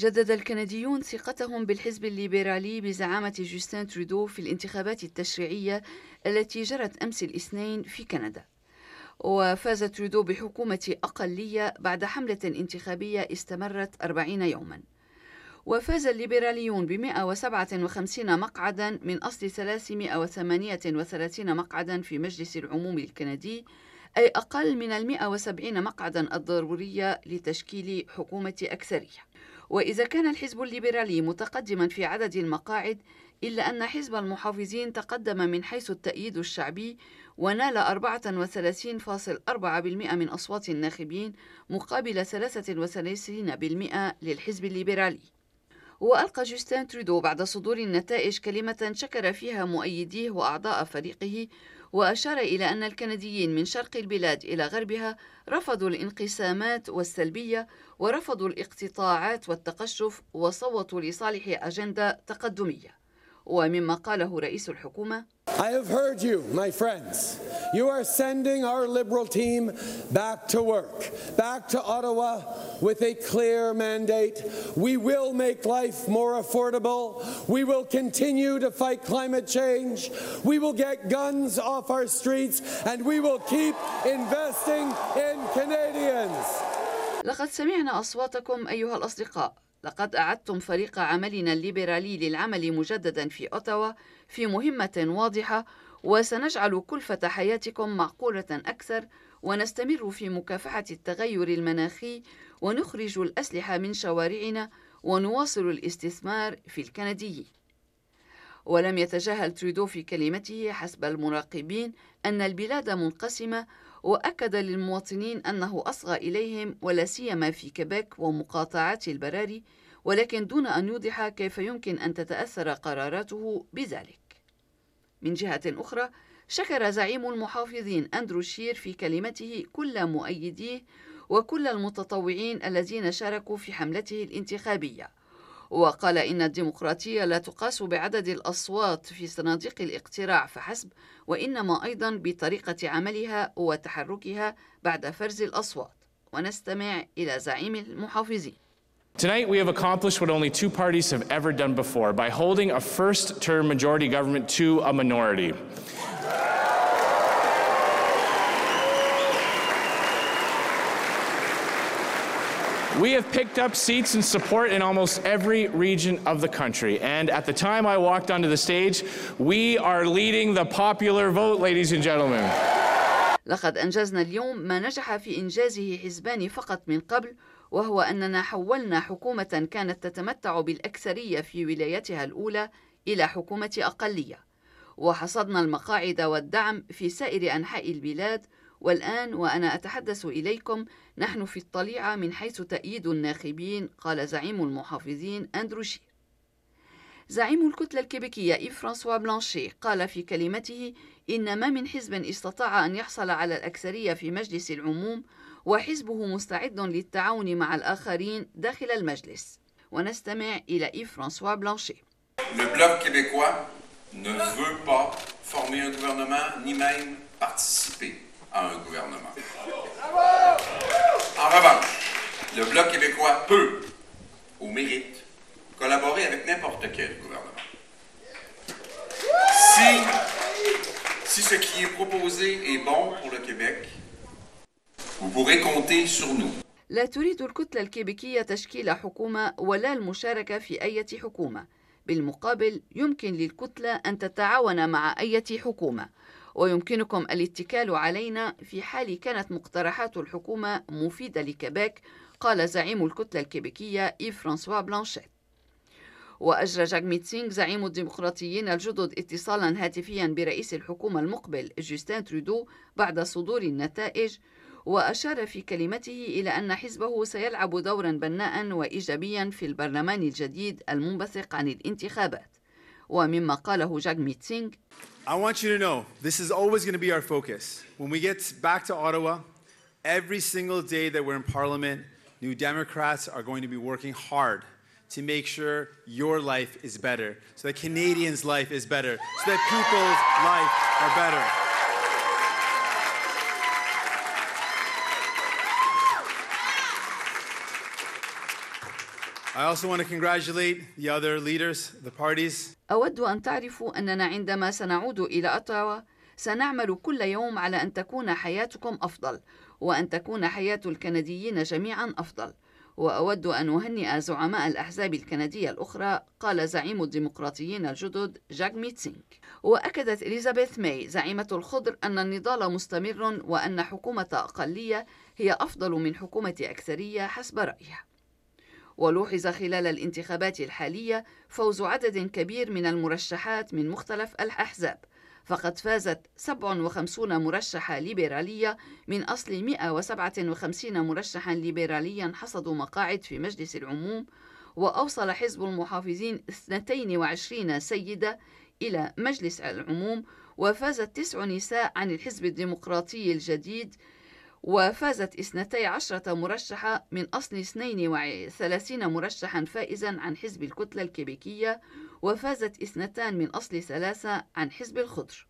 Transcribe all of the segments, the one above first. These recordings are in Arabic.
جدد الكنديون ثقتهم بالحزب الليبرالي بزعامة جوستين ترودو في الانتخابات التشريعية التي جرت أمس الاثنين في كندا. وفاز ترودو بحكومة أقلية بعد حملة انتخابية استمرت أربعين يوماً. وفاز الليبراليون ب 157 مقعدا من أصل 338 مقعدا في مجلس العموم الكندي أي أقل من ال 170 مقعدا الضرورية لتشكيل حكومة أكثرية. وإذا كان الحزب الليبرالي متقدما في عدد المقاعد إلا أن حزب المحافظين تقدم من حيث التأييد الشعبي ونال 34.4% من أصوات الناخبين مقابل 33% للحزب الليبرالي. وألقى جوستين ترودو بعد صدور النتائج كلمة شكر فيها مؤيديه وأعضاء فريقه وأشار إلى أن الكنديين من شرق البلاد إلى غربها رفضوا الانقسامات والسلبية ورفضوا الاقتطاعات والتقشف وصوتوا لصالح أجندة تقدمية. ومما قاله رئيس الحكومة I have heard you, my friends. You are sending our Liberal team back to work, back to Ottawa with a clear mandate. We will make life more affordable. We will continue to fight climate change. We will get guns off our streets and we will keep investing in Canadians. لقد سمعنا أصواتكم أيها الأصدقاء لقد أعدتم فريق عملنا الليبرالي للعمل مجددا في أوتاوا في مهمة واضحة وسنجعل كلفة حياتكم معقولة أكثر ونستمر في مكافحة التغير المناخي ونخرج الأسلحة من شوارعنا ونواصل الاستثمار في الكنديين ولم يتجاهل تريدو في كلمته حسب المراقبين أن البلاد منقسمة وأكد للمواطنين أنه أصغى إليهم ولا سيما في كيبيك ومقاطعات البراري ولكن دون أن يوضح كيف يمكن أن تتأثر قراراته بذلك. من جهة أخرى شكر زعيم المحافظين أندرو شير في كلمته كل مؤيديه وكل المتطوعين الذين شاركوا في حملته الانتخابية وقال إن الديمقراطية لا تقاس بعدد الأصوات في صناديق الاقتراع فحسب وإنما أيضا بطريقة عملها وتحركها بعد فرز الأصوات ونستمع إلى زعيم المحافظين Tonight, we have accomplished what only two parties have ever done before by holding a first term majority government to a minority. We have picked up seats and support in almost every region of the country. And at the time I walked onto the stage, we are leading the popular vote, ladies and gentlemen. لقد أنجزنا اليوم ما نجح في إنجازه حزبان فقط من قبل وهو أننا حولنا حكومة كانت تتمتع بالأكثرية في ولايتها الأولى إلى حكومة أقلية وحصدنا المقاعد والدعم في سائر أنحاء البلاد والآن وأنا أتحدث إليكم نحن في الطليعة من حيث تأييد الناخبين قال زعيم المحافظين أندرو شير زعيم الكتلة الكيبيكية إيف فرانسوا بلانشي قال في كلمته إن ما من حزب استطاع أن يحصل على الأكثرية في مجلس العموم وحزبه مستعد للتعاون مع الآخرين داخل المجلس. ونستمع إلى إيف فرانسوا بلانشي Le bloc québécois ne veut pas former un gouvernement ni même participer. à un gouvernement. En revanche, le Bloc québécois peut, ou mérite, collaborer avec n'importe quel gouvernement. Si, si ce qui est proposé est bon pour le Québec, vous pourrez compter sur nous. لا تريد الكتلة الكيبيكية تشكيل حكومة ولا المشاركة في أي حكومة بالمقابل يمكن للكتلة أن تتعاون مع أي حكومة ويمكنكم الاتكال علينا في حال كانت مقترحات الحكومة مفيدة لكيبيك قال زعيم الكتلة الكيبيكية إيف فرانسوا بلانشيت. وأجرى جاغميت سينغ زعيم الديمقراطيين الجدد اتصالا هاتفيا برئيس الحكومة المقبل جوستين ترودو بعد صدور النتائج وأشار في كلمته إلى أن حزبه سيلعب دورا بناء وإيجابيا في البرلمان الجديد المنبثق عن الانتخابات. ومما قاله جاك ميتسينغ I want you to know this is always going to be our focus. When we get back to Ottawa, every single day that we're in Parliament, New Democrats are going to be working hard to make sure your life is better, so that Canadians' life is better, so that people's life are better. I also want to congratulate the other leaders, the parties. أود أن تعرفوا أننا عندما سنعود إلى أوتاوا سنعمل كل يوم على أن تكون حياتكم أفضل وأن تكون حياة الكنديين جميعا أفضل. وأود أن أهنئ زعماء الأحزاب الكندية الأخرى قال زعيم الديمقراطيين الجدد جاغميت سينغ. وأكدت إليزابيث ماي زعيمة الخضر أن النضال مستمر وأن حكومة أقلية هي أفضل من حكومة أكثرية حسب رأيها. ولوحظ خلال الانتخابات الحالية فوز عدد كبير من المرشحات من مختلف الأحزاب. فقد فازت 57 مرشحة ليبرالية من أصل 157 مرشحا ليبراليا حصدوا مقاعد في مجلس العموم وأوصل حزب المحافظين 22 سيدة إلى مجلس العموم وفازت تسع نساء عن الحزب الديمقراطي الجديد وفازت اثنتي عشرة مرشحة من أصل 32 مرشحا فائزا عن حزب الكتلة الكيبيكية وفازت اثنتان من أصل ثلاثة عن حزب الخضر.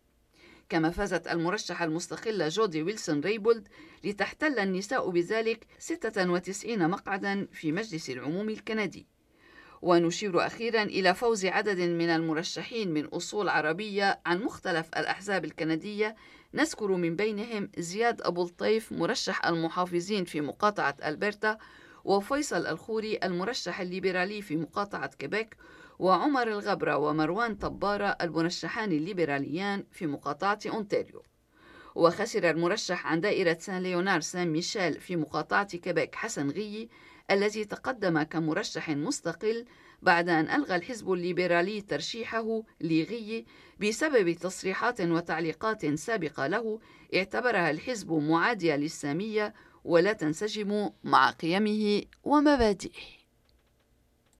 كما فازت المرشحة المستقلة جودي ويلسون ريبولد لتحتل النساء بذلك 96 مقعدا في مجلس العموم الكندي. ونشير أخيرا إلى فوز عدد من المرشحين من أصول عربية عن مختلف الأحزاب الكندية. نذكر من بينهم زياد أبو الطيف مرشح المحافظين في مقاطعة ألبرتا وفيصل الخوري المرشح الليبرالي في مقاطعة كيبيك وعمر الغبرة ومروان طبارة المرشحان الليبراليان في مقاطعة أونتاريو. وخسر المرشح عن دائرة سان ليونار سان ميشيل في مقاطعة كيبيك حسن غيي الذي تقدم كمرشح مستقل بعد أن ألغى الحزب الليبرالي ترشيحه لغي بسبب تصريحات وتعليقات سابقة له. اعتبرها الحزب معادية للسامية ولا تنسجم مع قيمه ومبادئه.